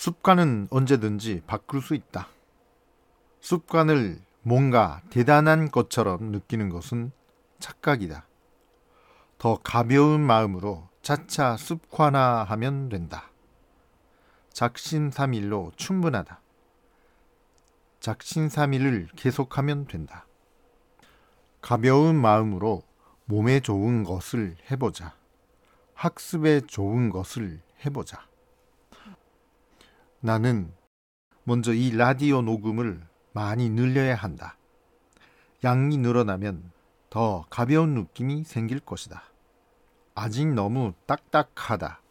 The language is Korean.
습관은 언제든지 바꿀 수 있다. 습관을 뭔가 대단한 것처럼 느끼는 것은 착각이다. 더 가벼운 마음으로 차차 습관화하면 된다. 작심삼일로 충분하다. 작심삼일을 계속하면 된다. 가벼운 마음으로 몸에 좋은 것을 해보자. 학습에 좋은 것을 해보자. 나는 먼저 이 라디오 녹음을 많이 늘려야 한다. 양이 늘어나면 더 가벼운 느낌이 생길 것이다. 아직 너무 딱딱하다.